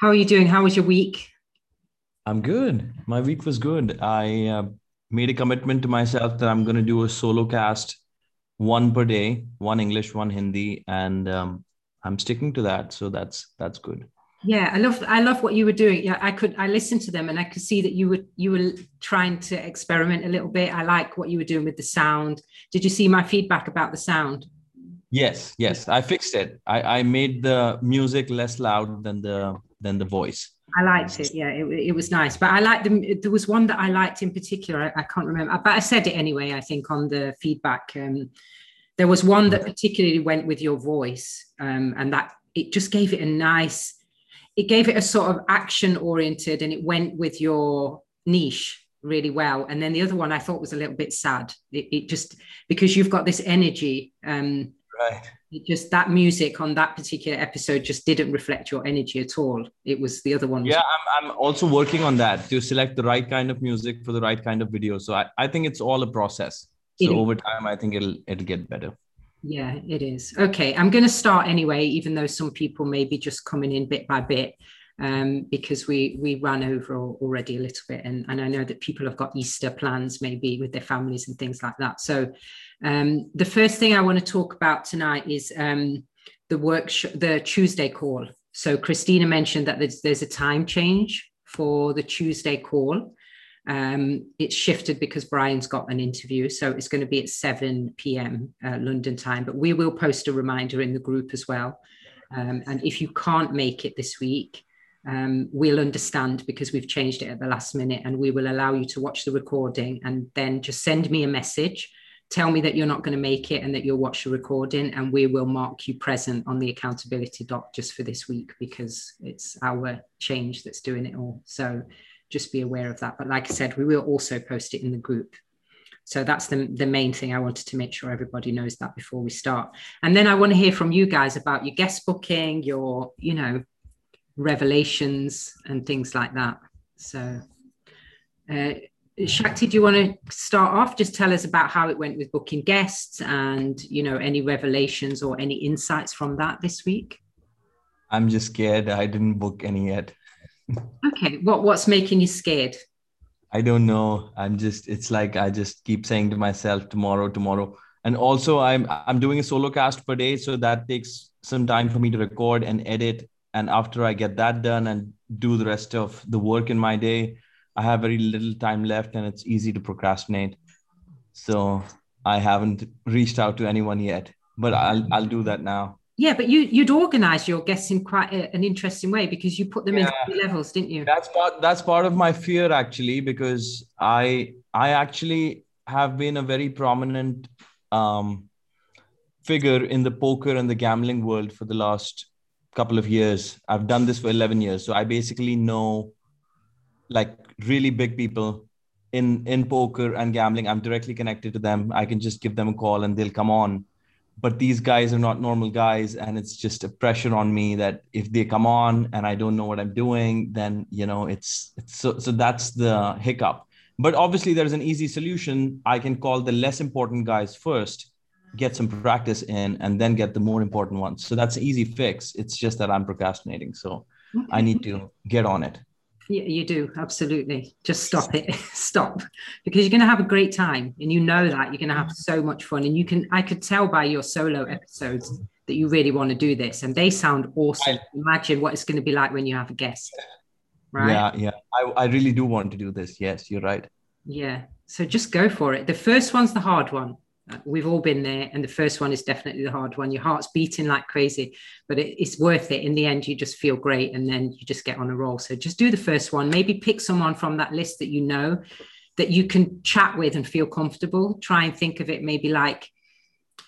How are you doing? How was your week? I'm good. My week was good. I uh, made a commitment to myself that I'm going to do a solo cast, one per day, one English, one Hindi, and um, I'm sticking to that. So that's that's good. Yeah, I love I love what you were doing. Yeah, I could I listened to them and I could see that you were you were trying to experiment a little bit. I like what you were doing with the sound. Did you see my feedback about the sound? Yes, yes, I fixed it. I, I made the music less loud than the than the voice. I liked it. Yeah, it, it was nice. But I liked them. There was one that I liked in particular. I, I can't remember, but I said it anyway. I think on the feedback. Um, there was one that particularly went with your voice, um, and that it just gave it a nice. It gave it a sort of action oriented, and it went with your niche really well. And then the other one I thought was a little bit sad. It, it just because you've got this energy. Um, right it just that music on that particular episode just didn't reflect your energy at all. It was the other one yeah I'm, I'm also working on that to select the right kind of music for the right kind of video. So i, I think it's all a process. So over time i think it'll it'll get better. Yeah it is. Okay i'm going to start anyway even though some people may be just coming in bit by bit um, because we we ran over already a little bit and, and i know that people have got easter plans maybe with their families and things like that so um, the first thing I want to talk about tonight is um, the work, the Tuesday call. So Christina mentioned that there's, there's a time change for the Tuesday call. Um, it's shifted because Brian's got an interview, so it's going to be at 7 p.m. Uh, London time. But we will post a reminder in the group as well. Um, and if you can't make it this week, um, we'll understand because we've changed it at the last minute, and we will allow you to watch the recording and then just send me a message. Tell me that you're not going to make it and that you'll watch the recording and we will mark you present on the accountability doc just for this week because it's our change that's doing it all. So just be aware of that. But like i said we will also post it in the group. So that's the, the main thing i wanted to make sure everybody knows that before we start. And then i want to hear from you guys about your guest booking your you know revelations and things like that so uh, Shakti, do you want to start off? Just tell us about how it went with booking guests and, you know, any revelations or any insights from that this week. I'm just scared. I didn't book any yet. okay. What what's making you scared? I don't know. I'm just it's like I just keep saying to myself tomorrow, tomorrow. And also I'm I'm doing a solo cast per day. So that takes some time for me to record and edit. And after I get that done and do the rest of the work in my day, I have very little time left and it's easy to procrastinate. So I haven't reached out to anyone yet, but I'll I'll do that now. Yeah, but you you'd organize your guests in quite a, an interesting way because you put them yeah. in levels, didn't you? That's part that's part of my fear actually because I I actually have been a very prominent um, figure in the poker and the gambling world for the last couple of years. I've done this for 11 years, so I basically know like really big people in in poker and gambling. I'm directly connected to them. I can just give them a call and they'll come on. But these guys are not normal guys and it's just a pressure on me that if they come on and i don't know what i'm doing then you know it's, it's so so that's the hiccup. But obviously there's an easy solution. I can call the less important guys first get some practice in and then get the more important ones so that's an easy fix it's just that i'm procrastinating so okay. i need to get on it yeah, you do absolutely. Just stop it. stop because you're going to have a great time, and you know that you're going to have so much fun. And you can, I could tell by your solo episodes that you really want to do this, and they sound awesome. I, Imagine what it's going to be like when you have a guest. Right? Yeah, yeah. I, I really do want to do this. Yes, you're right. Yeah. So just go for it. The first one's the hard one. We've all been there, and the first one is definitely the hard one. Your heart's beating like crazy, but it, it's worth it. In the end, you just feel great, and then you just get on a roll. So just do the first one. Maybe pick someone from that list that you know that you can chat with and feel comfortable. Try and think of it maybe like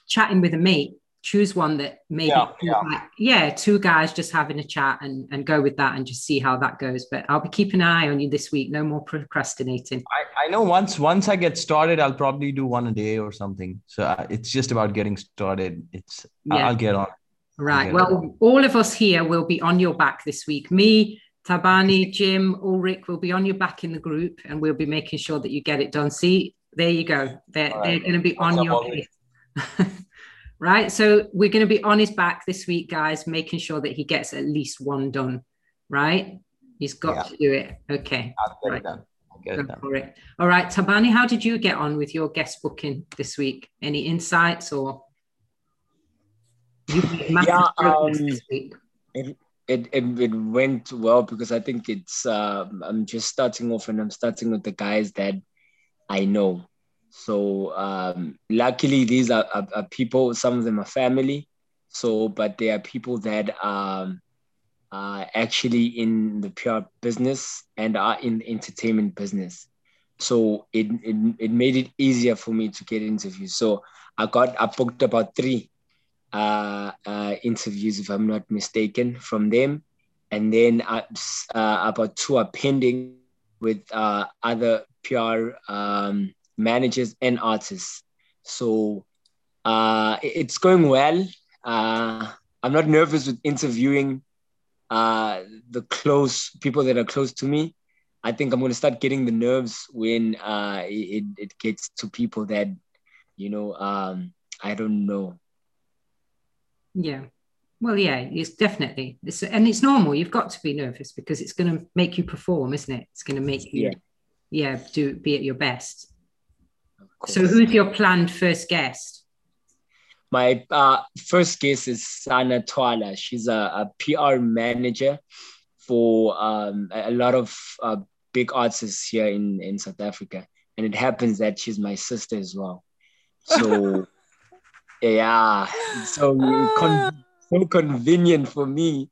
chatting with a mate choose one that maybe yeah, yeah. Like, yeah, two guys just having a chat and, and go with that and just see how that goes. But I'll be keeping an eye on you this week. No more procrastinating. I, I know once once I get started, I'll probably do one a day or something. So uh, it's just about getting started. It's yeah. I'll get on. Right. Get well, on. all of us here will be on your back this week. Me, Tabani, Jim, Ulrich will be on your back in the group, and we'll be making sure that you get it done. See, there you go. They're, right. they're going to be What's on your. right? So we're going to be on his back this week, guys, making sure that he gets at least one done, right? He's got Yeah. to do it. Okay. I'll get Right. it done. I'll get Go it done. for it. All right, Tabani, how did you get on with your guest booking this week? Any insights or? You made massive Yeah, um, this week. it, it it went well because I think it's um, I'm just starting off and I'm starting with the guys that I know. So um, luckily these are, are, are people. Some of them are family. So, but they are people that um, are actually in the PR business and are in the entertainment business. So it, it it made it easier for me to get interviews. So I got I booked about three uh, uh, interviews, if I'm not mistaken, from them. And then uh, s- uh, about two are pending with uh, other PR um, managers and artists. So uh, it's going well. Uh, I'm not nervous with interviewing uh, the close people that are close to me. I think I'm going to start getting the nerves when uh, it, it gets to people that, you know, um, I don't know. Yeah. Well, yeah, it's definitely it's and it's normal. You've got to be nervous because it's going to make you perform, isn't it? It's going to make you, Yeah. yeah, do be at your best. So, who's your planned first guest? My uh, first guest is Sana Twala. She's a, a PR manager for um, a a lot of uh, big artists here in, in South Africa. And it happens that she's my sister as well. So, yeah, so, con- so convenient for me.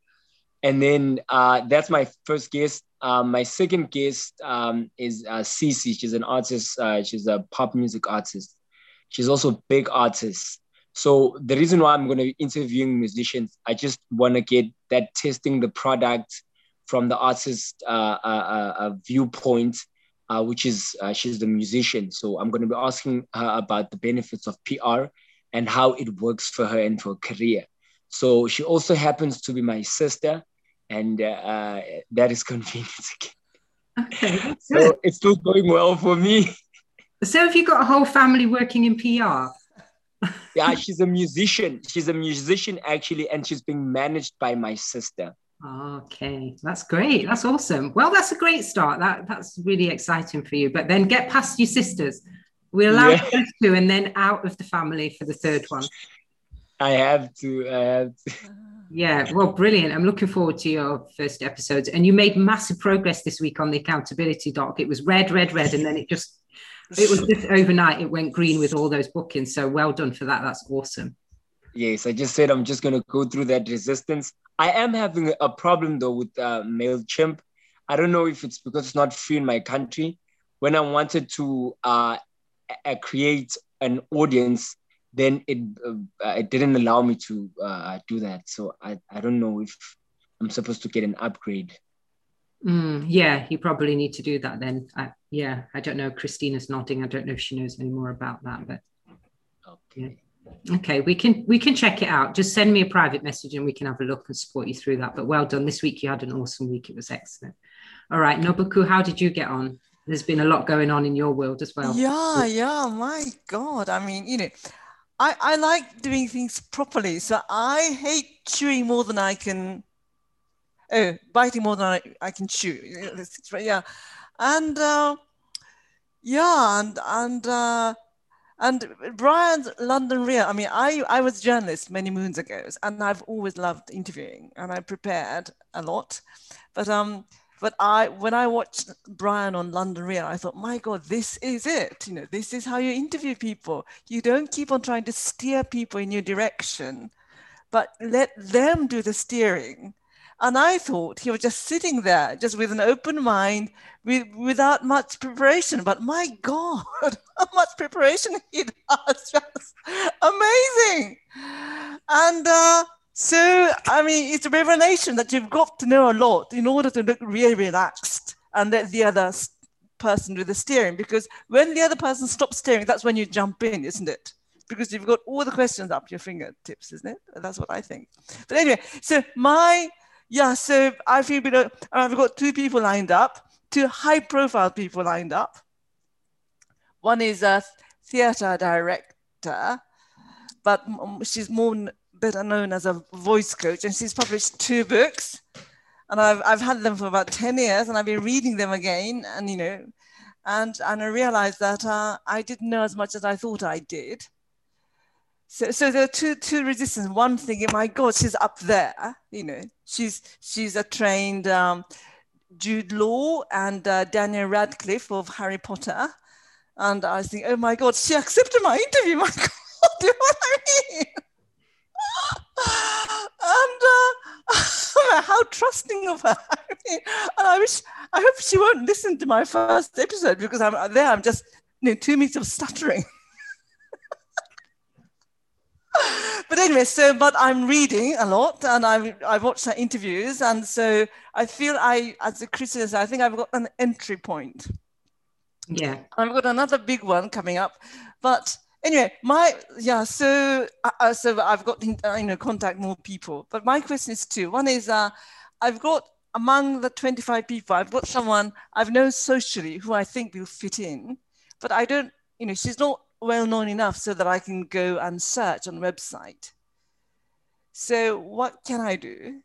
And then uh, that's my first guest. Um, my second guest um, is uh, Cece. She's an artist. Uh, she's a pop music artist. She's also a big artist. So the reason why I'm going to be interviewing musicians, I just want to get that testing the product from the artist uh, uh, uh, uh, viewpoint, uh, which is she's the musician. So I'm going to be asking her about the benefits of PR and how it works for her and for her career. So she also happens to be my sister, and uh, uh, that is convenient. Okay, so it's still going well for me. So, have you got a whole family working in PR? yeah, she's a musician. She's a musician actually, and she's being managed by my sister. Okay, that's great. That's awesome. Well, that's a great start. That that's really exciting for you. But then get past your sisters. We allow Yeah. those two, and then out of the family for the third one. I have to. I have to. Yeah, well, brilliant. I'm looking forward to your first episodes. And you made massive progress this week on the accountability doc. It was red, red, red, and then it just it was just overnight. It went green with all those bookings. So well done for that. That's awesome. Yes, I just said I'm just gonna go through that resistance. I am having a problem though with uh, Mailchimp. I don't know if it's because it's not free in my country. When I wanted to uh, uh, create an audience, then it uh, it didn't allow me to uh, do that. So I, I don't know if I'm supposed to get an upgrade. Mm, yeah, you probably need to do that then. I, yeah, I don't know. Christina's nodding. I don't know if she knows any more about that, but Okay. okay, we can we can check it out. Just send me a private message and we can have a look and support you through that. But well done. This week you had an awesome week. It was excellent. All right, Nobuku, how did you get on? There's been a lot going on in your world as well. Yeah, yeah, my God. I mean, you know, I, I like doing things properly. So I hate chewing more than I can, oh, biting more than I, I can chew. Yeah. And uh, yeah, and, and, uh, and Brian's London Real, I mean, I, I was a journalist many moons ago, and I've always loved interviewing, and I prepared a lot. But um, but I when I watched Brian on London Real, I thought, my God, this is it. You know, this is how you interview people. You don't keep on trying to steer people in your direction, but let them do the steering. And I thought he was just sitting there, just with an open mind, with, without much preparation. But my God, how much preparation he does! Just amazing. And uh, so, I mean, it's a revelation that you've got to know a lot in order to look really relaxed and let the other person do the steering. Because when the other person stops steering, that's when you jump in, isn't it? Because you've got all the questions up your fingertips, isn't it? That's what I think. But anyway, so my, yeah, so I feel, know, uh, I've got two people lined up, two high profile people lined up. One is a theater director, but she's more better known as a voice coach, and she's published two books. and I've I've had them for about ten years, and I've been reading them again, and you know, and and I realized that uh, I didn't know as much as I thought I did. So, so there are two two resistance. One thinking, my God, she's up there. You know, she's she's a trained um, Jude Law and uh, Daniel Radcliffe of Harry Potter, and I think, oh my God, she accepted my interview. My God, do you know what I mean? and uh, how trusting of her. I mean, and I wish, I hope she won't listen to my first episode because I'm there. I'm just you know, two minutes of stuttering. but anyway, so but I'm reading a lot and I I watch her interviews and so I feel I as a Christian I think I've got an entry point. Yeah, I've got another big one coming up, but anyway, my yeah. So uh, uh so I've got you know contact more people, but my question is two. One is uh, I've got among the 25 people, I've got someone I've known socially who I think will fit in, but I don't. You know, she's not well known enough so that I can go and search on website. So what can I do?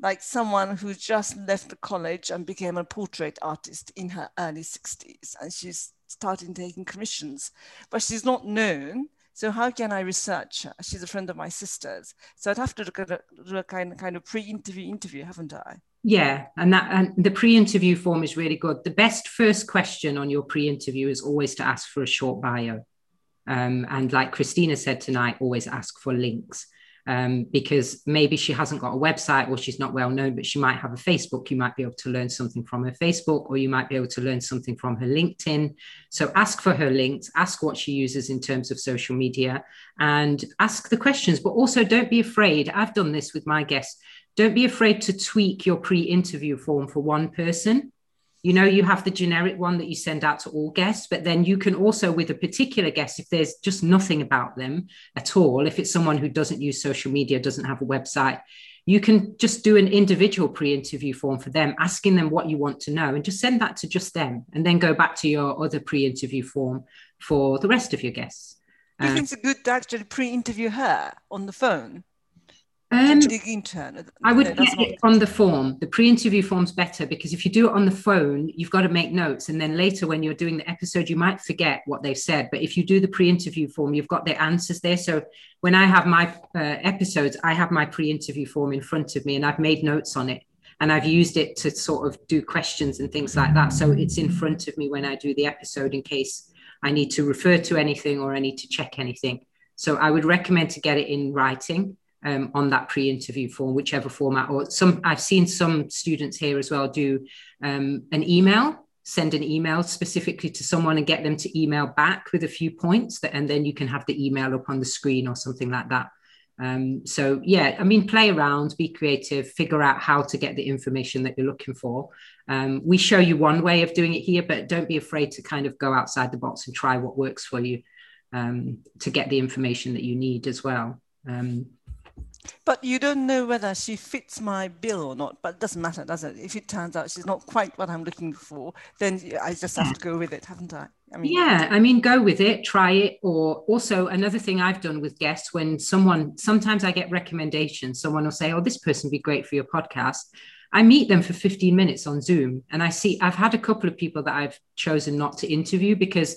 Like someone who just left the college and became a portrait artist in her early 60s, and she's starting taking commissions, but she's not known. So how can I research? She's a friend of my sister's. So I'd have to look do a kind of, kind of pre-interview interview, haven't I? Yeah, and that and the pre-interview form is really good. The best first question on your pre-interview is always to ask for a short bio. Um, and like Christina said tonight, always ask for links um, because maybe she hasn't got a website or she's not well known, but she might have a Facebook. You might be able to learn something from her Facebook, or you might be able to learn something from her LinkedIn. So ask for her links, ask what she uses in terms of social media, and ask the questions. But also don't be afraid. I've done this with my guests. Don't be afraid to tweak your pre interview form for one person you know you have the generic one that you send out to all guests but then you can also with a particular guest if there's just nothing about them at all if it's someone who doesn't use social media doesn't have a website you can just do an individual pre-interview form for them asking them what you want to know and just send that to just them and then go back to your other pre-interview form for the rest of your guests. Do you um, think it's a good to actually pre-interview her on the phone um, dig into it. I would no, get it on the form. The pre-interview form's better because if you do it on the phone, you've got to make notes, and then later when you're doing the episode, you might forget what they've said. But if you do the pre-interview form, you've got their answers there. So when I have my uh, episodes, I have my pre-interview form in front of me, and I've made notes on it, and I've used it to sort of do questions and things like that. So it's in front of me when I do the episode in case I need to refer to anything or I need to check anything. So I would recommend to get it in writing um, on that pre-interview form, whichever format. Or some, I've seen some students here as well do um, an email, send an email specifically to someone and get them to email back with a few points, that, and then you can have the email up on the screen or something like that. Um, so yeah, I mean, play around, be creative, figure out how to get the information that you're looking for. Um, we show you one way of doing it here, but don't be afraid to kind of go outside the box and try what works for you um, to get the information that you need as well. Um, but you don't know whether she fits my bill or not, but it doesn't matter, does it? If it turns out she's not quite what I'm looking for, then I just have to go with it, haven't I? I mean, yeah, I mean, go with it, try it. Or also, another thing I've done with guests when someone, sometimes I get recommendations, someone will say, Oh, this person would be great for your podcast. I meet them for 15 minutes on Zoom and I see, I've had a couple of people that I've chosen not to interview because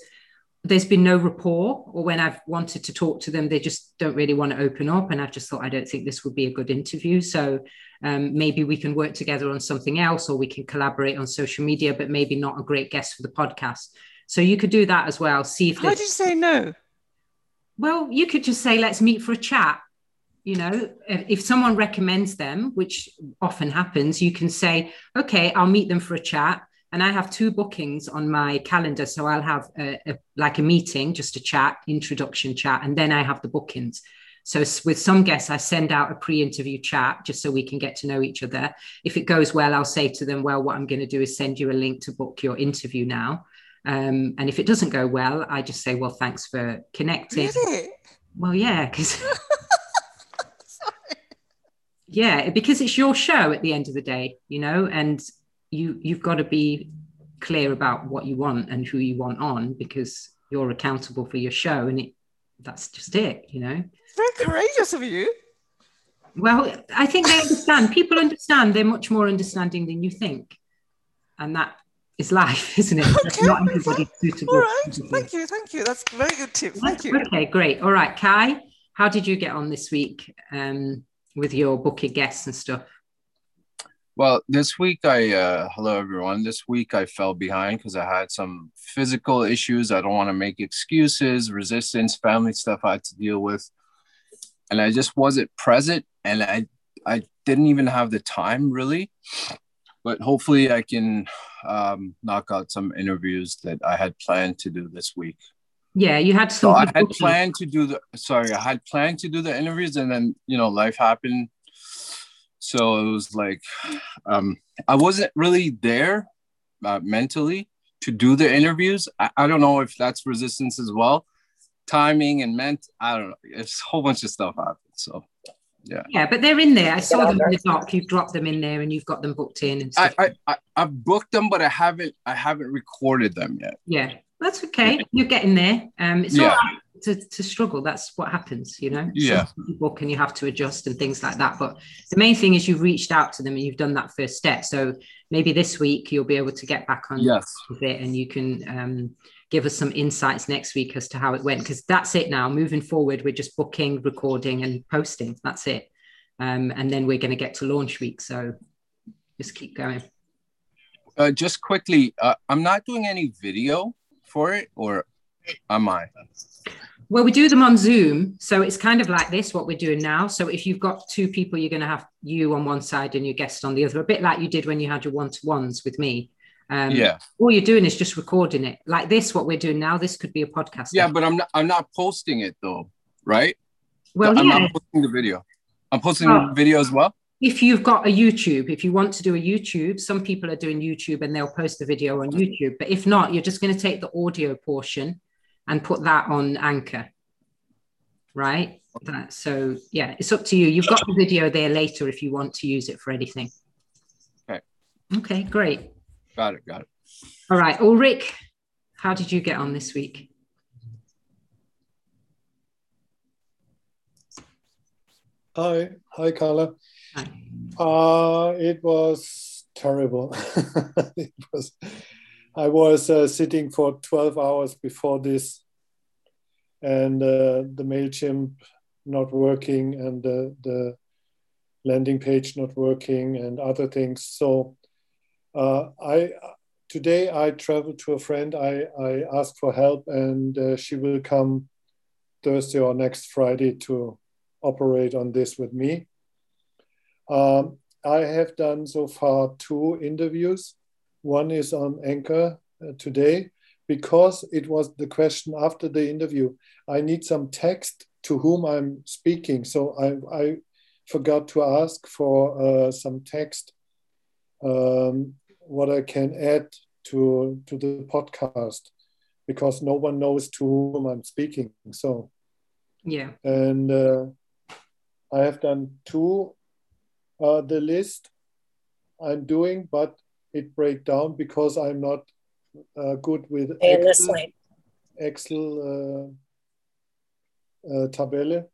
there's been no rapport or when i've wanted to talk to them they just don't really want to open up and i've just thought i don't think this would be a good interview. So um, maybe we can work together on something else or we can collaborate on social media but maybe not a great guest for the podcast. So you could do that as well see if how did you say no? Well you could just say let's meet for a chat. You know if someone recommends them which often happens you can say okay i'll meet them for a chat and I have two bookings on my calendar. So I'll have a, a, like a meeting, just a chat, introduction chat, and then I have the bookings. So with some guests, I send out a pre-interview chat just so we can get to know each other. If it goes well, I'll say to them, "Well, what I'm going to do is send you a link to book your interview now." Um, and if it doesn't go well, I just say, "Well, thanks for connecting." Really? Well, yeah, because yeah, because it's your show at the end of the day, you know, and you you've got to be clear about what you want and who you want on because you're accountable for your show and it that's just it you know very courageous of you Well, I think they understand. People understand. They're much more understanding than you think, and that is life, isn't it? Okay, Not everybody's suitable. All right. Thank you. Thank you. That's a very good tip. Thank you. Okay, great. All right, Kai, how did you get on this week um, with your booking guests and stuff? Well, this week I uh, hello everyone. This week I fell behind because I had some physical issues. I don't want to make excuses, resistance, family stuff I had to deal with, and I just wasn't present, and I I didn't even have the time really. But hopefully I can um, knock out some interviews that I had planned to do this week. Yeah, you had So. I had planned to do the sorry, I had planned to do the interviews, and then you know life happened. So it was like um, I wasn't really there uh, mentally to do the interviews. I, I don't know if that's resistance as well, timing and meant. I don't know. It's a whole bunch of stuff happened. So yeah, Yeah, but they're in there. I saw them in the doc. You've dropped them in there and you've got them booked in and I, stuff. I I I've booked them, but I haven't I haven't recorded them yet. yeah, that's okay. You're getting there. Um, it's all Yeah. right to, to struggle. That's what happens, you know. Yeah. Sometimes book and you have to adjust and things like that. But the main thing is you've reached out to them and you've done that first step. So maybe this week you'll be able to get back on Yes. with it and you can um, give us some insights next week as to how it went because that's it now moving forward we're just booking recording and posting that's it um, and then we're going to get to launch week so just keep going Uh, just quickly, uh, I'm not doing any video for it, or am I? Well we do them on zoom so it's kind of like this what we're doing now so if you've got two people you're going to have you on one side and your guest on the other a bit like you did when you had your one-to-ones with me um, yeah, all you're doing is just recording it like this what we're doing now this could be a podcast yeah, but I'm not. I'm not posting it though, right? well I'm yeah not posting the video. I'm posting Oh. the video as well. if you've got a YouTube, if you want to do a YouTube, some people are doing YouTube and they'll post the video on YouTube. But if not, you're just going to take the audio portion and put that on Anchor. Right. That, so, yeah, it's up to you. You've got the video there later if you want to use it for anything. Okay. Okay, great. Got it. Got it. All right. Ulrich, how did you get on this week? Hi, hi, Carla. Hi. Uh, it was terrible. it was. I was uh, sitting for 12 hours before this, and uh, the Mailchimp not working, and the the landing page not working, and other things. So, uh, I today I traveled to a friend. I I asked for help, and uh, she will come Thursday or next Friday to operate on this with me. Um, I have done so far two interviews. One is on Anchor uh, today because it was the question after the interview. I need some text to whom I'm speaking. So I, I forgot to ask for uh, some text, um, what I can add to, to the podcast because no one knows to whom I'm speaking. So Yeah. and uh, I have done two. Uh, the list I'm doing, but it break down because I'm not uh, good with And Excel, way. Excel uh, uh, Tabelle.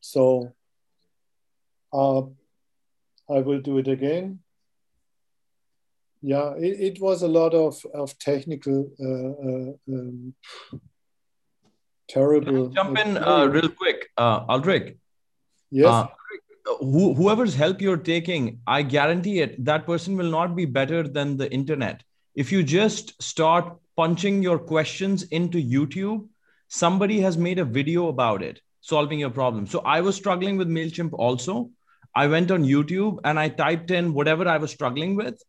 So uh, I will do it again. Yeah, it, it was a lot of, of technical, uh, uh, um, terrible. Jump in uh, uh, real quick, uh, Aldrich. Yes. Who, whoever's help you're taking, I guarantee it, that person will not be better than the internet. If you just start punching your questions into YouTube, somebody has made a video about it, solving your problem. So I was struggling with MailChimp also. I went on YouTube and I typed in whatever I was struggling with,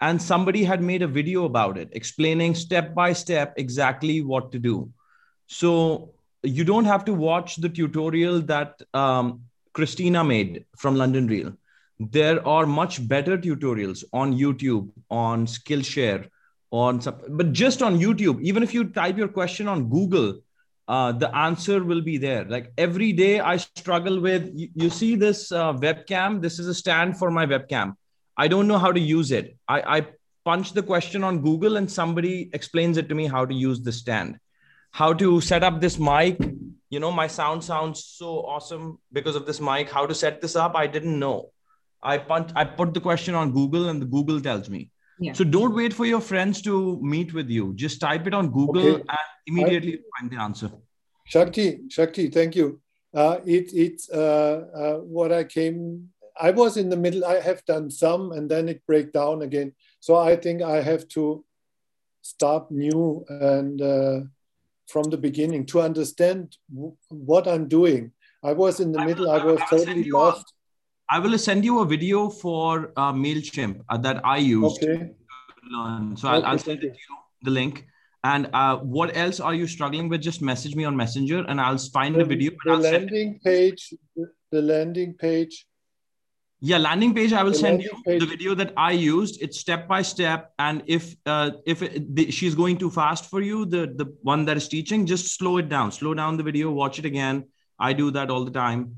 and somebody had made a video about it, explaining step by step exactly what to do. So you don't have to watch the tutorial that um, Christina made from London Real. There are much better tutorials on YouTube, on Skillshare, on some, but just on YouTube. Even if you type your question on Google, uh, the answer will be there. Like every day, I struggle with. You, you see this uh, webcam. This is a stand for my webcam. I don't know how to use it. I, I punch the question on Google, and somebody explains it to me how to use the stand how to set up this mic you know, my sound sounds so awesome because of this mic. How to set this up, I didn't know. I put I put the question on Google and the Google tells me. Yeah. So don't wait for your friends to meet with you. Just type it on Google Okay. and immediately find the answer. Shakti, Shakti, thank you. Uh, it, it's uh, uh, what I came, I was in the middle. I have done some and then it break down again. So I think I have to start new and uh, from the beginning to understand w- what I'm doing. I was in the I middle. I I was send totally lost. I will send you a video for uh, Mailchimp uh, that I used Okay. learn. So I'll, I'll send you the link. And uh, what else are you struggling with? Just message me on Messenger, and I'll find the, The, video. the I'll send it. landing page, the landing page. Yeah, landing page. I will The send you landing the video that I used. It's step by step, and if uh, if it, the, she's going too fast for you, the the one that is teaching, just slow it down. Slow down the video. Watch it again. I do that all the time,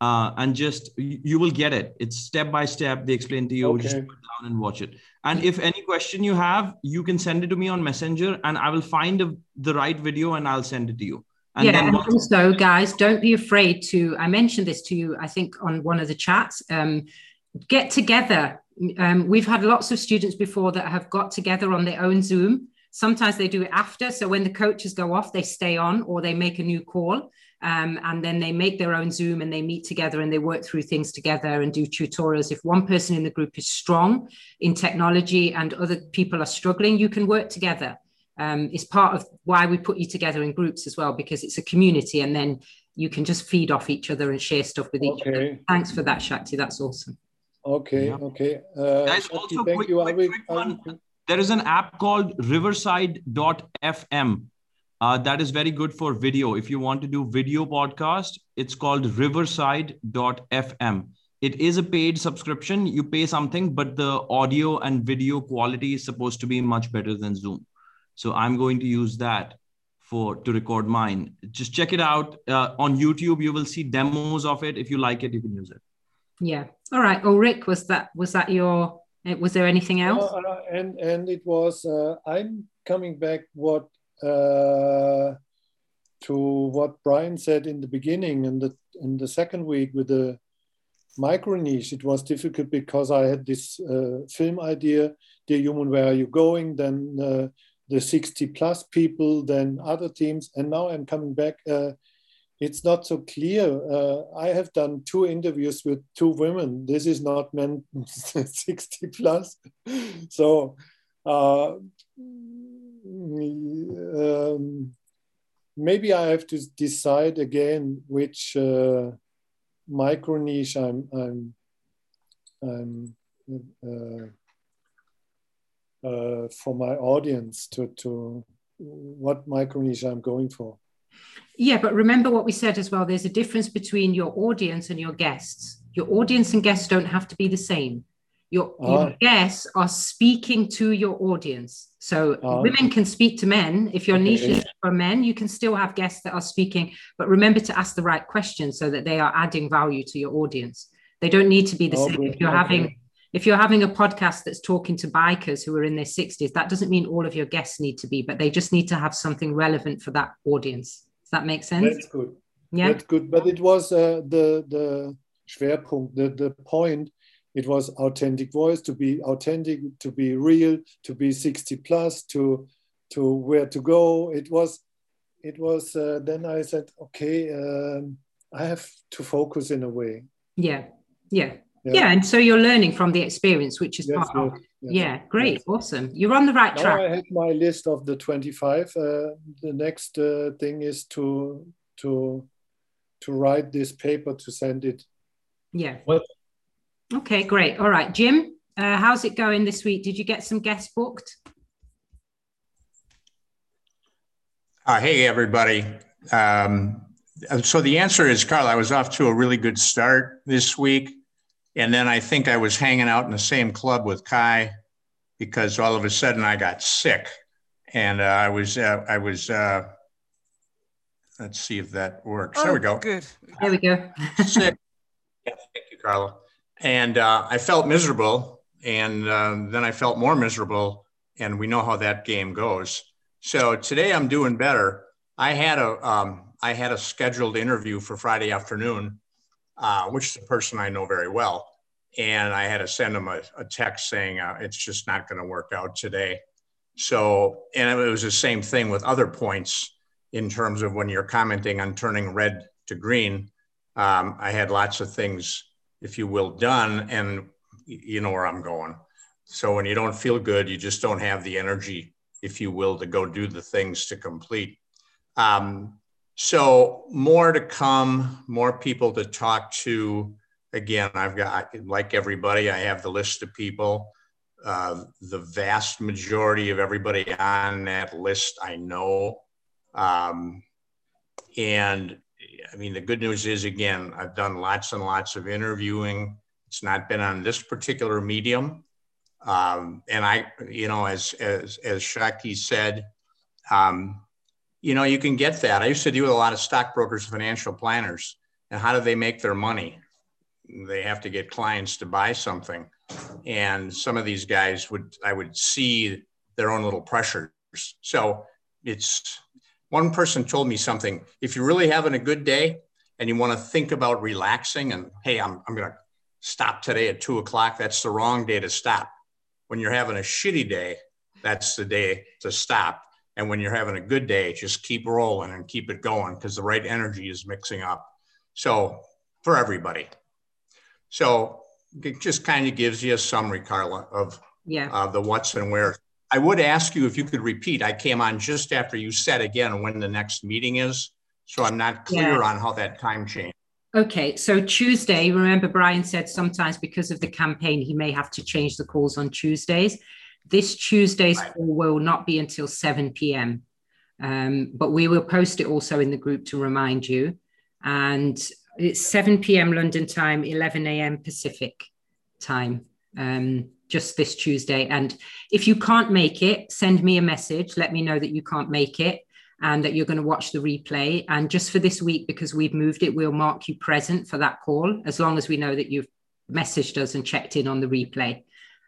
uh, and just you, you will get it. It's step by step. They explain to you. Just Okay. put it down and watch it. And if any question you have, you can send it to me on Messenger, and I will find a, the right video and I'll send it to you. And yeah, and also, guys, don't be afraid to. I mentioned this to you, I think, on one of the chats. Um, get together. Um, we've had lots of students before that have got together on their own Zoom. Sometimes they do it after. So when the coaches go off, they stay on or they make a new call. Um, and then they make their own Zoom and they meet together and they work through things together and do tutorials. If one person in the group is strong in technology and other people are struggling, you can work together. Um, it's part of why we put you together in groups as well, because it's a community and then you can just feed off each other and share stuff with each other. Thanks for that, Shakti. That's awesome. Okay. Yeah. Okay. Uh, Guys, Shakti, also thank quick- you. Quick- will, quick one. will- there is an app called riverside.fm uh, that is very good for video if you want to do video podcast it's called riverside.fm it is a paid subscription you pay something but the audio and video quality is supposed to be much better than zoom so i'm going to use that for to record mine just check it out uh, on youtube you will see demos of it if you like it you can use it Yeah. All right. Oh, Rick, was that was that your? eh, Was there anything else? Uh, uh, and and it was uh, I'm coming back what uh, to what Brian said in the beginning in the in the second week with the micro niche. It was difficult because I had this uh, film idea, Dear Human, Where Are You Going? Then uh, the 60 plus people, than other teams, and now I'm coming back. Uh, it's not so clear. Uh, I have done two interviews with two women. This is not men 60 plus. So uh, um, maybe I have to decide again which uh, micro niche I'm, I'm, I'm uh, for my audience to, to what micro niche I'm going for. Yeah, but remember what we said as well. There's a difference between your audience and your guests. Your audience and guests don't have to be the same. Your, your Ah. guests are speaking to your audience. So Ah. women can speak to men. If your niche is for men, you can still have guests that are speaking, but remember to ask the right questions so that they are adding value to your audience. They don't need to be the Oh, same. If you're Okay. having if you're having a podcast that's talking to bikers who are in their 60s, that doesn't mean all of your guests need to be, but they just need to have something relevant for that audience. Does that make sense? That's good. yeah. That's good. But it was uh, the the Schwerpunkt, the the point. It was authentic voice to be authentic, to be real, to be sixty plus, to to where to go. It was, it was. Uh, then I said, okay, um, I have to focus in a way. Yeah. Yeah. Yeah. And so you're learning from the experience, which is Yes, part of. yes, yes, Yeah. Great. yes. Awesome. You're on the right Now track. I have my list of the twenty-five. Uh, the next uh, thing is to to to write this paper to send it yeah. What? Okay. Great. All right. Jim, uh, how's it going this week? Did you get some guests booked? Uh, hey, everybody. Um, so the answer is, Carl, I was off to a really good start this week. And then I think I was hanging out in the same club with Kai because all of a sudden I got sick. And uh, I was, uh, I was, uh, let's see if that works. there we Oh, go. Good. There we go. sick. Yeah, thank you, Carla. And uh, I felt miserable, and uh, then I felt more miserable, and we know how that game goes. So today I'm doing better. I had a um, I had a scheduled interview for Friday afternoon, uh, which is a person I know very well. And I had to send him a, a text saying uh, it's just not going to work out today. So, and it was the same thing with other points in terms of when you're commenting on turning red to green. Um, I had lots of things, if you will, done, and you know where I'm going. So when you don't feel good, you just don't have the energy, if you will, to go do the things to complete. Um, so more to come, more people to talk to. Again, I've got, like everybody, I have the list of people. Uh, the vast majority of everybody on that list I know. Um, and I mean, the good news is, again, I've done lots and lots of interviewing. It's not been on this particular medium. Um, and I, you know, as, as, as Shakti said, um, you know, you can get that. I used to deal with a lot of stockbrokers, financial planners, and how do they make their money? They have to get clients to buy something. And some of these guys would, I would see their own little pressures. So it's one person told me something. If you're really having a good day and you want to think about relaxing and, hey, I'm, I'm going to stop today at two o'clock, that's the wrong day to stop. When you're having a shitty day, that's the day to stop. And when you're having a good day, just keep rolling and keep it going because the right energy is mixing up. So for everybody. So it just kind of gives you a summary, Carla, of yeah. Uh, the what's and where. I would ask you if you could repeat. I came on just after you said again when the next meeting is. So I'm not clear yeah. on how that time changed. Okay, so Tuesday, remember Brian said sometimes because of the campaign, he may have to change the calls on Tuesdays. This Tuesday's right. call will not be until 7 p.m. Um, but we will post it also in the group to remind you. And it's 7 p.m. London time, 11 a.m. Pacific time, um, just this Tuesday. And if you can't make it, send me a message. Let me know that you can't make it and that you're going to watch the replay. And just for this week, because we've moved it, we'll mark you present for that call, as long as we know that you've messaged us and checked in on the replay.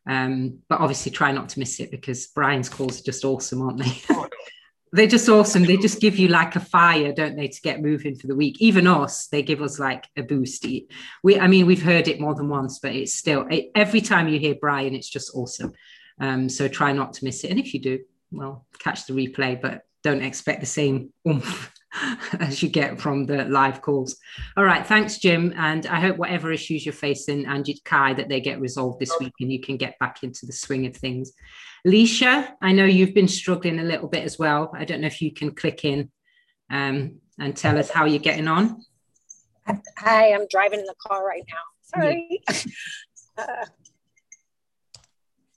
Um, but obviously, try not to miss it because Brian's calls are just awesome, aren't they? They're just awesome. They just give you like a fire, don't they, to get moving for the week. Even us, they give us like a boost. We, I mean, we've heard it more than once, but it's still it, every time you hear Brian, it's just awesome. Um, so try not to miss it. And if you do, well, catch the replay. But don't expect the same oomph as you get from the live calls. All right, thanks, Jim. And I hope whatever issues you're facing, and Kai, that they get resolved this week and you can get back into the swing of things. Leisha, I know you've been struggling a little bit as well. I don't know if you can click in um, and tell us how you're getting on. Hi, I'm driving in the car right now. Sorry. Yeah. uh,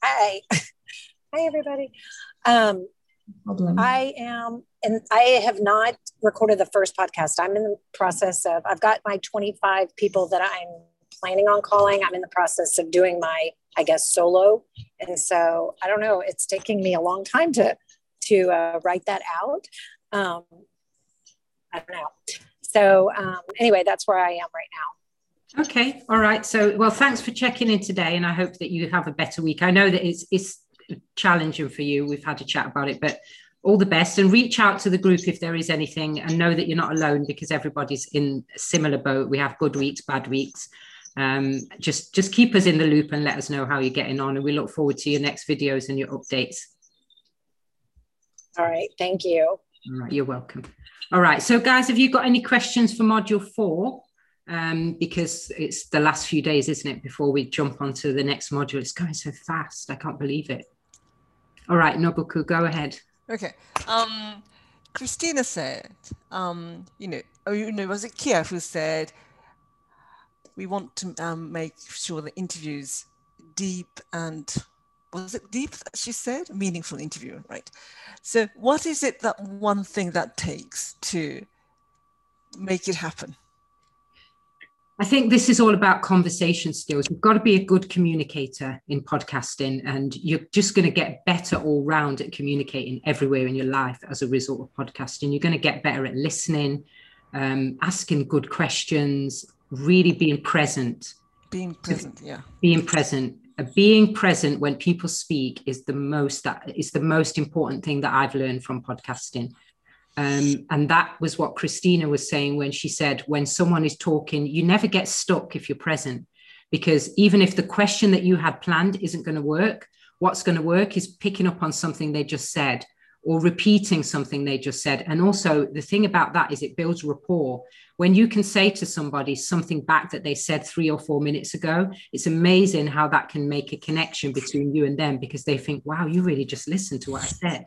hi. Hi, everybody. Um, problem. I am, and I have not recorded the first podcast. I'm in the process of, I've got my 25 people that I'm planning on calling. I'm in the process of doing my, I guess, solo. And so I don't know, it's taking me a long time to, to uh, write that out. Um, I don't know. So um, anyway, that's where I am right now. Okay. All right. So, well, thanks for checking in today. And I hope that you have a better week. I know that it's, it's challenging for you. We've had a chat about it, but all the best and reach out to the group if there is anything and know that you're not alone because everybody's in a similar boat. We have good weeks, bad weeks. Um, just just keep us in the loop and let us know how you're getting on. And we look forward to your next videos and your updates. All right. Thank you. All right. You're welcome. All right. So, guys, have you got any questions for module four? um, because it's the last few days, isn't it, before we jump onto the next module? It's going so fast. I can't believe it. All right, Nobuku, go ahead. Okay. Um, Christina said, um, you know, oh, you know, was it Kia who said, we want to um, make sure the interviews deep and was it deep she said meaningful interview right so what is it that one thing that takes to make it happen I think this is all about conversation skills. You've got to be a good communicator in podcasting, and you're just going to get better all round at communicating everywhere in your life as a result of podcasting. You're going to get better at listening, um, asking good questions, really being present. Being present, yeah. Being present. Uh, being present when people speak is the most that is the most important thing that I've learned from podcasting. Um, and that was what Christina was saying when she said, when someone is talking, you never get stuck if you're present. Because even if the question that you had planned isn't going to work, what's going to work is picking up on something they just said or repeating something they just said. And also, the thing about that is it builds rapport. When you can say to somebody something back that they said three or four minutes ago, it's amazing how that can make a connection between you and them because they think, wow, you really just listened to what I said,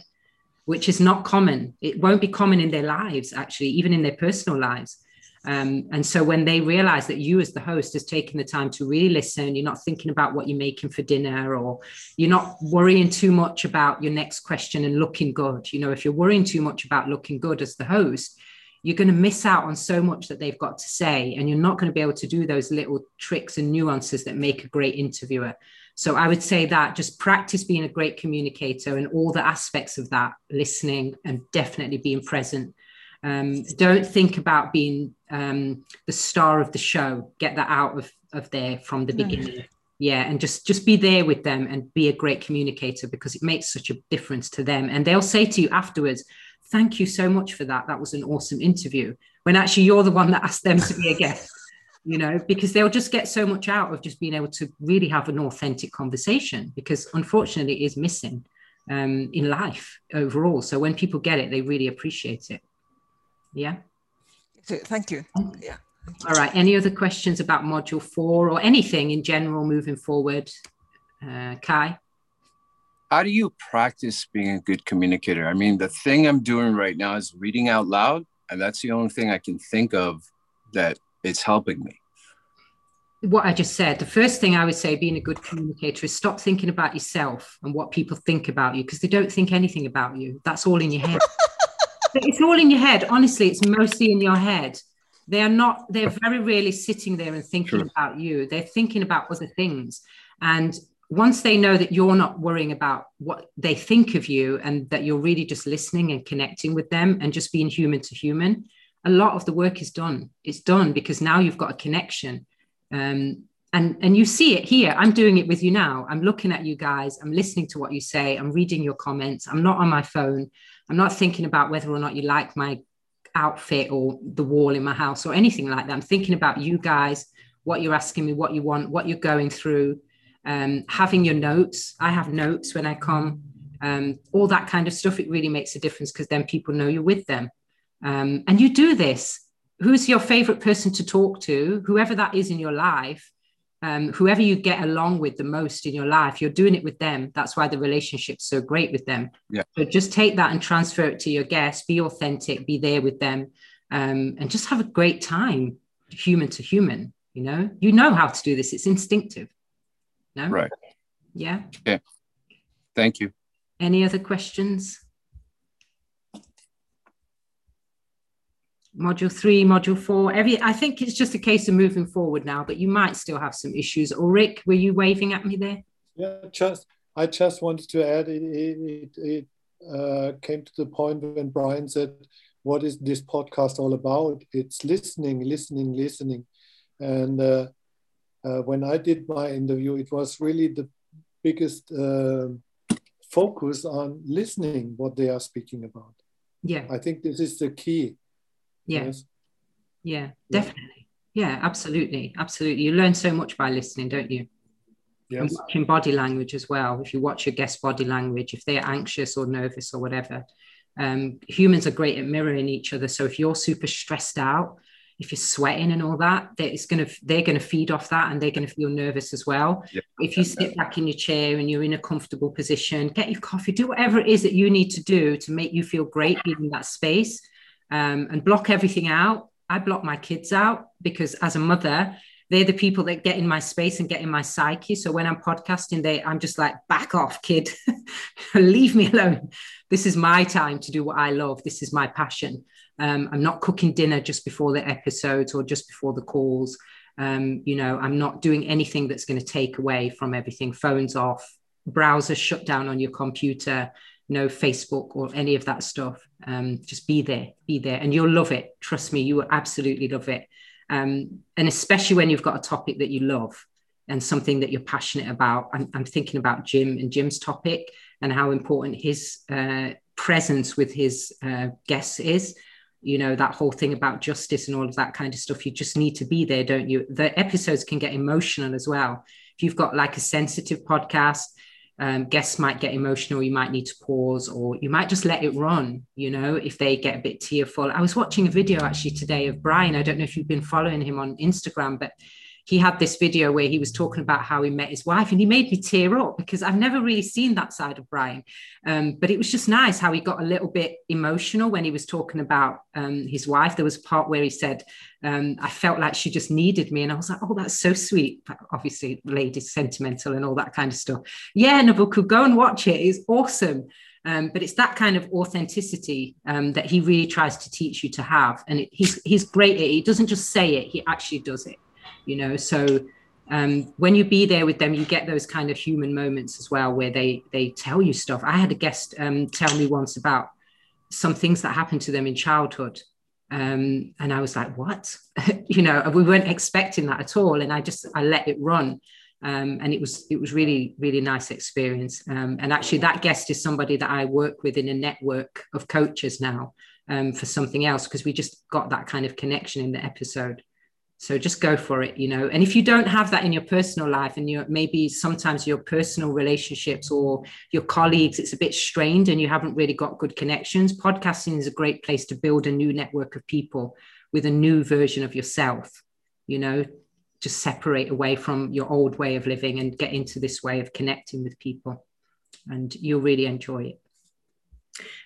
which is not common. It won't be common in their lives, actually, even in their personal lives. Um, and so when they realize that you as the host has taken the time to really listen, you're not thinking about what you're making for dinner or you're not worrying too much about your next question and looking good. You know, if you're worrying too much about looking good as the host, you're going to miss out on so much that they've got to say. And you're not going to be able to do those little tricks and nuances that make a great interviewer. So I would say that just practice being a great communicator and all the aspects of that, listening and definitely being present um, don't think about being um, the star of the show. Get that out of, of there from the beginning. Yeah, and just just be there with them and be a great communicator because it makes such a difference to them. And they'll say to you afterwards, "Thank you so much for that. That was an awesome interview." When actually you're the one that asked them to be a guest. You know, because they'll just get so much out of just being able to really have an authentic conversation because unfortunately it is missing um, in life overall. So when people get it, they really appreciate it. Yeah. Thank you. Yeah. All right. Any other questions about module four or anything in general moving forward? Uh, Kai? How do you practice being a good communicator? I mean, the thing I'm doing right now is reading out loud, and that's the only thing I can think of that it's helping me. What I just said, the first thing I would say being a good communicator is stop thinking about yourself and what people think about you because they don't think anything about you. That's all in your head. it's all in your head. Honestly, it's mostly in your head. They are not, they're very rarely sitting there and thinking True. about you. They're thinking about other things. And once they know that you're not worrying about what they think of you and that you're really just listening and connecting with them and just being human to human, a lot of the work is done. It's done because now you've got a connection. Um, and, and you see it here. I'm doing it with you now. I'm looking at you guys. I'm listening to what you say. I'm reading your comments. I'm not on my phone. I'm not thinking about whether or not you like my outfit or the wall in my house or anything like that. I'm thinking about you guys, what you're asking me, what you want, what you're going through, um, having your notes. I have notes when I come, um, all that kind of stuff. It really makes a difference because then people know you're with them. Um, and you do this. Who's your favorite person to talk to? Whoever that is in your life, um, whoever you get along with the most in your life, you're doing it with them. That's why the relationship's so great with them. Yeah. So just take that and transfer it to your guests. Be authentic. Be there with them, um, and just have a great time, human to human. You know, you know how to do this. It's instinctive. No. Right. Yeah. Yeah. Thank you. Any other questions? Module three, module four. Every I think it's just a case of moving forward now, but you might still have some issues. Ulrich, were you waving at me there? Yeah, just I just wanted to add it. It, it uh, came to the point when Brian said, "What is this podcast all about?" It's listening, listening, listening, and uh, uh, when I did my interview, it was really the biggest uh, focus on listening what they are speaking about. Yeah, I think this is the key yeah. Yes. yeah definitely. Yeah absolutely. Absolutely. You learn so much by listening don't you? Yes. and watching body language as well. If you watch your guest body language if they're anxious or nervous or whatever um, humans are great at mirroring each other. So if you're super stressed out if you're sweating and all that it's to they're going to feed off that and they're going to feel nervous as well. Yep. if you sit back in your chair and you're in a comfortable position get your coffee do whatever it is that you need to do to make you feel great in that space um, and block everything out. I block my kids out because as a mother, they're the people that get in my space and get in my psyche. So when I'm podcasting, they I'm just like, back off, kid. Leave me alone. This is my time to do what I love. This is my passion. Um, I'm not cooking dinner just before the episodes or just before the calls. Um, you know, I'm not doing anything that's going to take away from everything. Phones off, browser shut down on your computer no Facebook or any of that stuff. Um, just be there, be there, and you'll love it. Trust me, you will absolutely love it. Um, and especially when you've got a topic that you love and something that you're passionate about. I'm, I'm thinking about Jim and Jim's topic and how important his uh, presence with his uh, guests is you know that whole thing about justice and all of that kind of stuff you just need to be there don't you the episodes can get emotional as well if you've got like a sensitive podcast um, guests might get emotional you might need to pause or you might just let it run you know if they get a bit tearful. I was watching a video actually today of brian. I don't know if you've been following him on instagram but he had this video where he was talking about how he met his wife and he made me tear up because I've never really seen that side of Brian. Um, but it was just nice how he got a little bit emotional when he was talking about um, his wife. There was a part where he said, um, I felt like she just needed me. And I was like, oh, that's so sweet. But obviously, ladies sentimental and all that kind of stuff. Yeah, Nabucco, go and watch it. It's awesome. Um, but it's that kind of authenticity um, that he really tries to teach you to have. And it, he's, he's great at it. He doesn't just say it, he actually does it you know? So um, when you be there with them you get those kind of human moments as well where they they tell you stuff. I had a guest um, tell me once about some things that happened to them in childhood um, and i was like what? You know we weren't expecting that at all and i just i let it run. Um, and it was it was really really nice experience. Um, and actually that guest is somebody that i work with in a network of coaches now um, for something else because we just got that kind of connection in the episode so just go for it you know. And if you don't have that in your personal life and you maybe sometimes your personal relationships or your colleagues it's a bit strained and you haven't really got good connections podcasting is a great place to build a new network of people with a new version of yourself you know. Just separate away from your old way of living and get into this way of connecting with people and you'll really enjoy it.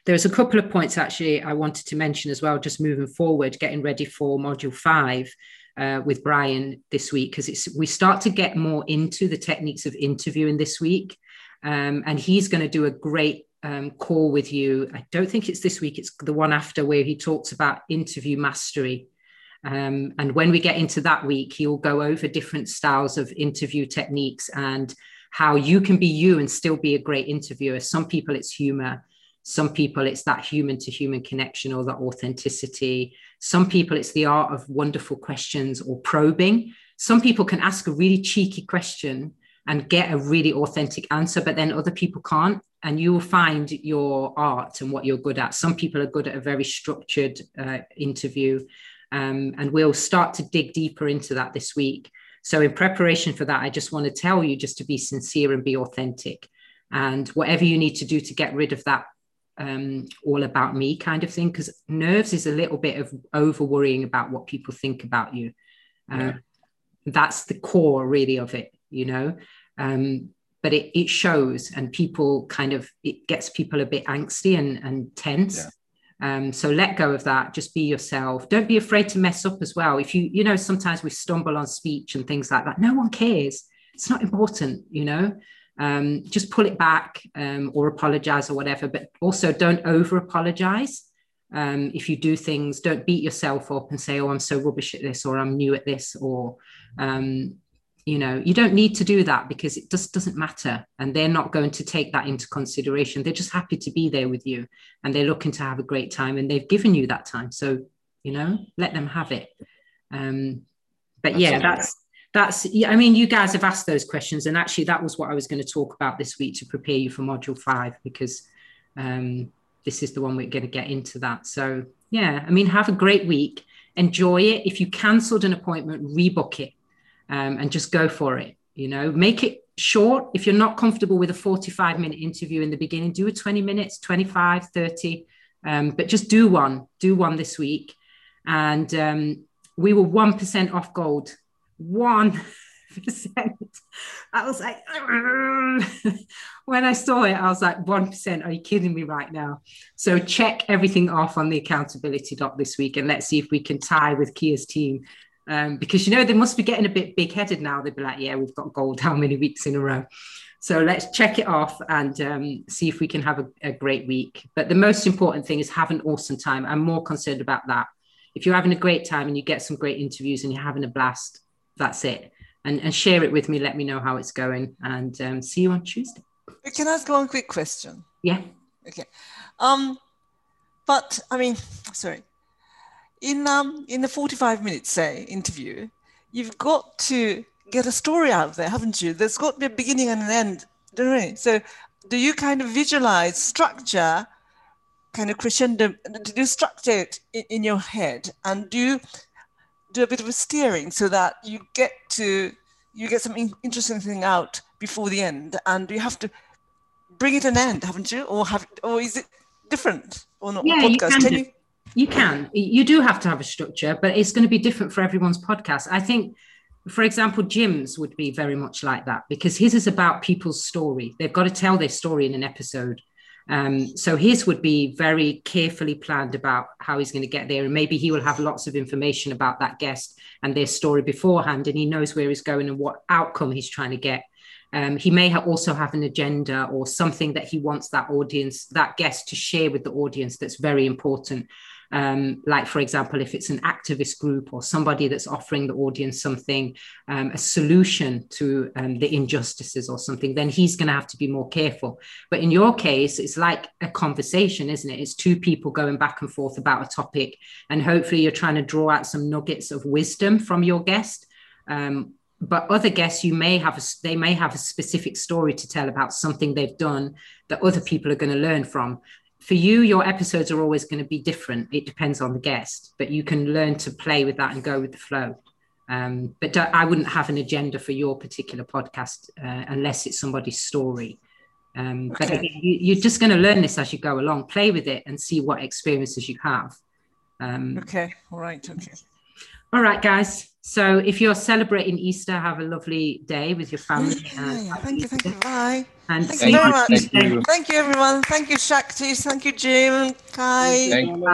There's a couple of points actually I wanted to mention as well, just moving forward, getting ready for module five uh, with Brian this week because it's we start to get more into the techniques of interviewing this week, um, and he's going to do a great um, call with you. I don't think it's this week; it's the one after where he talks about interview mastery. Um, and when we get into that week, he'll go over different styles of interview techniques and how you can be you and still be a great interviewer. Some people it's humor, some people it's that human to human connection or that authenticity. Some people, it's the art of wonderful questions or probing. Some people can ask a really cheeky question and get a really authentic answer, but then other people can't. And you will find your art and what you're good at. Some people are good at a very structured uh, interview. Um, and we'll start to dig deeper into that this week. So, in preparation for that, I just want to tell you just to be sincere and be authentic. And whatever you need to do to get rid of that um, all about me kind of thing because nerves is a little bit of over worrying about what people think about you uh, yeah. that's the core really of it you know um, but it, it shows and people kind of it gets people a bit angsty and, and tense yeah. Um, so let go of that. Just be yourself. Don't be afraid to mess up as well. If you, you know, sometimes we stumble on speech and things like that. No one cares. It's not important, you know um, just pull it back um, or apologize or whatever, but also don't over apologize. Um, if you do things, don't beat yourself up and say, oh, I'm so rubbish at this, or I'm new at this, or, um, you know, you don't need to do that because it just doesn't matter. And they're not going to take that into consideration. They're just happy to be there with you and they're looking to have a great time and they've given you that time. So, you know, let them have it. Um, but yeah, that's that's yeah. i mean you guys have asked those questions and actually that was what i was going to talk about this week to prepare you for module five because um, this is the one we're going to get into that. So yeah i mean have a great week. Enjoy it. If you cancelled an appointment rebook it um, and just go for it you know? Make it short. If you're not comfortable with a 45 minute interview in the beginning do a 20 minutes 25 30 um, but just do one do one this week. And um, we were 1% off gold one percent. I was like, when I saw it, I was like, one percent. Are you kidding me right now? So check everything off on the accountability doc this week, and let's see if we can tie with Kia's team. Um, because you know they must be getting a bit big-headed now. They'd be like, "Yeah, we've got gold how many weeks in a row?" So let's check it off and um, see if we can have a, a great week. But the most important thing is have an awesome time. I'm more concerned about that. If you're having a great time and you get some great interviews and you're having a blast, that's it. And, and share it with me. Let me know how it's going, and um, see you on Tuesday. Can I ask one quick question? Yeah. Okay. Um, but I mean, sorry. In um in the forty-five minutes say interview, you've got to get a story out of there, haven't you? There's got to be a beginning and an end, don't you? So, do you kind of visualize structure kind of crescendo? Do you structure it in, in your head, and do you do a bit of a steering so that you get to you get some interesting thing out before the end, and you have to bring it an end, haven't you? Or have or is it different or not? Yeah, podcast? you can, Can you? you can. You do have to have a structure, but it's going to be different for everyone's podcast. I think, for example, Jim's would be very much like that because his is about people's story. They've got to tell their story in an episode. Um, so his would be very carefully planned about how he's going to get there, and maybe he will have lots of information about that guest and their story beforehand, and he knows where he's going and what outcome he's trying to get. Um, he may ha- also have an agenda or something that he wants that audience, that guest to share with the audience that's very important. Um, like, for example, if it's an activist group or somebody that's offering the audience something, um, a solution to um, the injustices or something, then he's going to have to be more careful. But in your case, it's like a conversation, isn't it? It's two people going back and forth about a topic. And hopefully, you're trying to draw out some nuggets of wisdom from your guest. Um, but other guests you may have a, they may have a specific story to tell about something they've done that other people are going to learn from for you your episodes are always going to be different it depends on the guest but you can learn to play with that and go with the flow um, but i wouldn't have an agenda for your particular podcast uh, unless it's somebody's story um, okay. but you, you're just going to learn this as you go along play with it and see what experiences you have um, okay all right okay all right guys so if you're celebrating Easter, have a lovely day with your family. Yeah, yeah. Thank you, thank you. Bye. And thank you very much. Thank you. thank you, everyone. Thank you, Shakti. Thank you, Jim, Kai. Thank you.